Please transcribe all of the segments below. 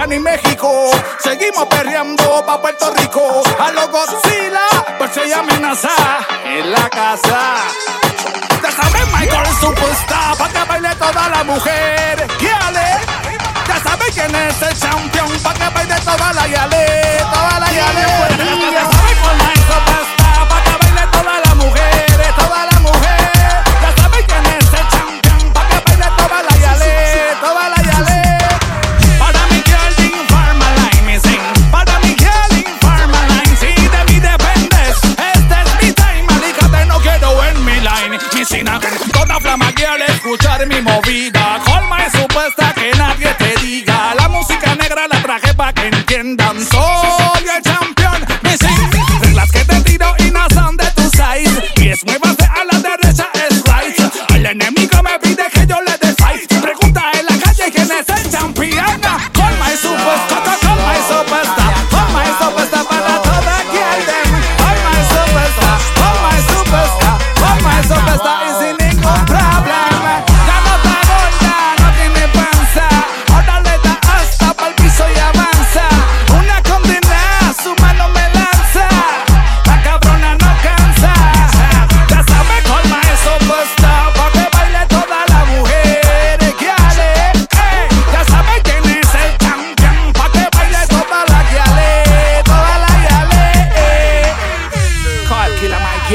Dominicana y México. Seguimos perreando pa' Puerto Rico. A los Godzilla, pues se amenaza en la casa. Te sabes, Michael Superstar, pa' que baile toda la mujer. oficina. Toda flama quiere escuchar mi movida. Colma es supuesta que nadie te diga. La música negra la traje para que entiendan. Soy el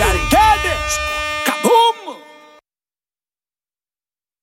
got it.